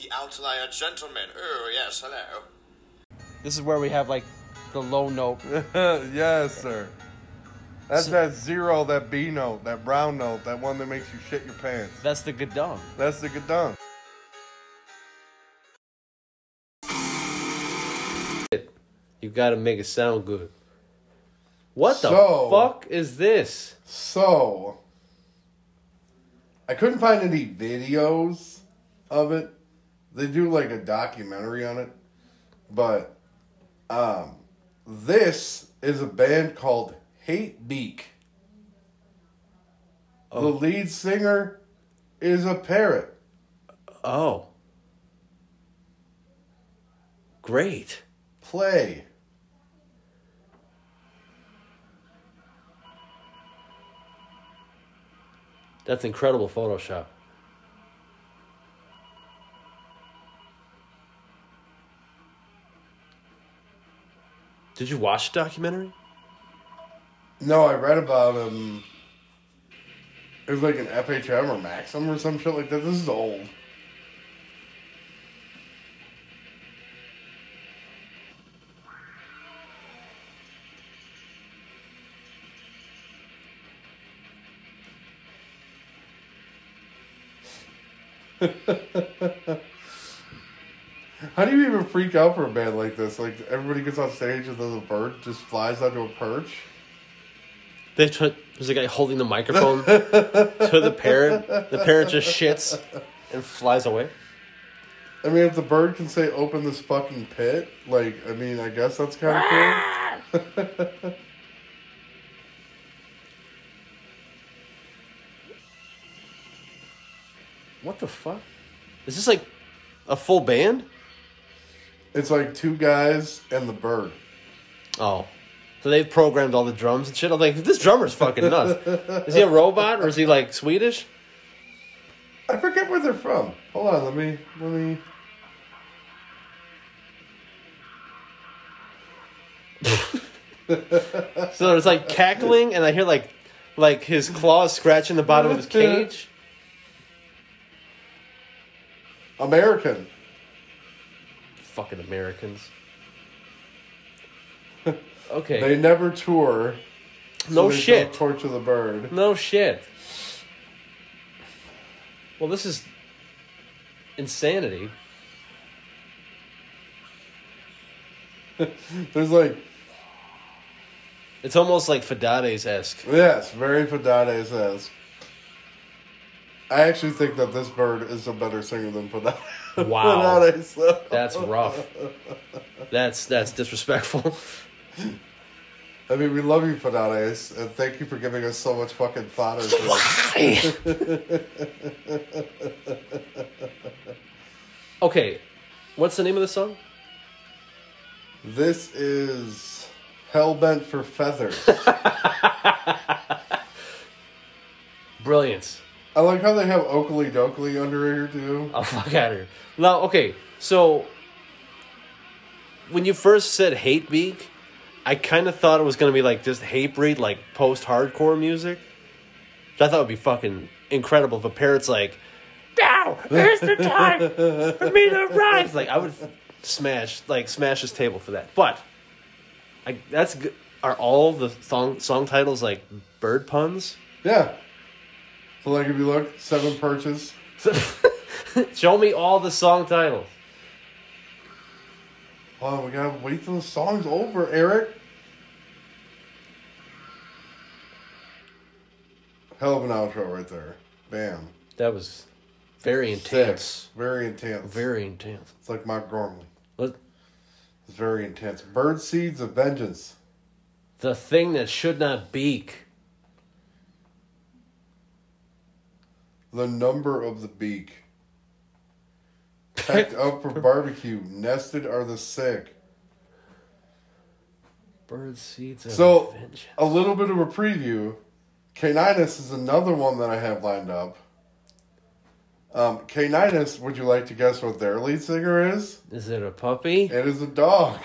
the outlier gentleman. Oh, yes, hello. This is where we have like the low note. yes, sir. That's So- that zero, that B note, that brown note, that one that makes you shit your pants. That's the gadung. That's the gadon. You gotta make it sound good. What the So- fuck is this? So, I couldn't find any videos of it. They do like a documentary on it, but um, this is a band called Hatebeak. The lead singer is a parrot. Oh. Great. Play. That's incredible Photoshop. Did you watch the documentary? No, I read about him. It was like an FHM or Maxim or some shit like that. This is old. How do you even freak out for a band like this? Like everybody gets on stage and then the bird just flies onto a perch. They try, there's a guy holding the microphone to the parrot. The parrot just shits and flies away. I mean, if the bird can say "open this fucking pit," like, I mean, I guess that's kind of cool. What the fuck? Is this like a full band? It's like two guys and the bird. Oh. So they've programmed all the drums and shit. I'm like, this drummer's fucking nuts. Is he a robot or is he like Swedish? I forget where they're from. Hold on, let me let me. So it's like cackling, and I hear like like his claws scratching the bottom of his cage. American. Fucking Americans. Okay. They never tour. so no shit. torture the bird. No shit. Well, this is insanity. There's like It's almost like Fadade's esque. yes, very Fadades esque. I actually think that this bird is a better singer than Fadade. Wow. Fadade, so- That's rough. That's that's disrespectful. I mean, we love you, Fadades, and thank you for giving us so much fucking fodder. Okay, what's the name of the song? this is Hellbent for Feathers. Brilliance. I like how they have Oakley Dokley under here, too. Oh fuck out of here. Now, okay, so when you first said Hatebeak, I kind of thought it was gonna be like just Hatebreed, like post hardcore music. Which I thought would be fucking incredible. If a parrot's like, "Now here's the time for me to rise," like I would smash, like smash this table for that. But I that's good. Are all the song song titles like bird puns? Yeah. So, like, if you look, Seven Perches. Show me all the song titles. Oh, we gotta wait till the song's over, Eric. Hell of an outro right there. Bam. That was very intense. Six. Very intense. Very intense. It's like Mark Gormley. Let- It's very intense. Bird Seeds of Vengeance. The thing that should not beak. The number of the beak. Packed up for barbecue. Nested are the sick. Bird seeds So, vengeance. a little bit of a preview. Caninus is another one that I have lined up. Um, Caninus, would you like to guess what their lead singer is? Is it a puppy? It is a dog.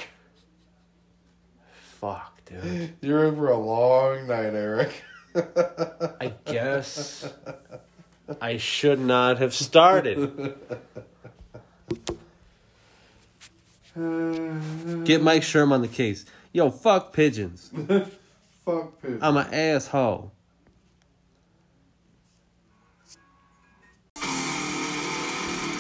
Fuck, dude. You're in for a long night, Eric. I guess I should not have started. Get Mike Sherm on the case. Yo, fuck pigeons. fuck pigeons. I'm an asshole.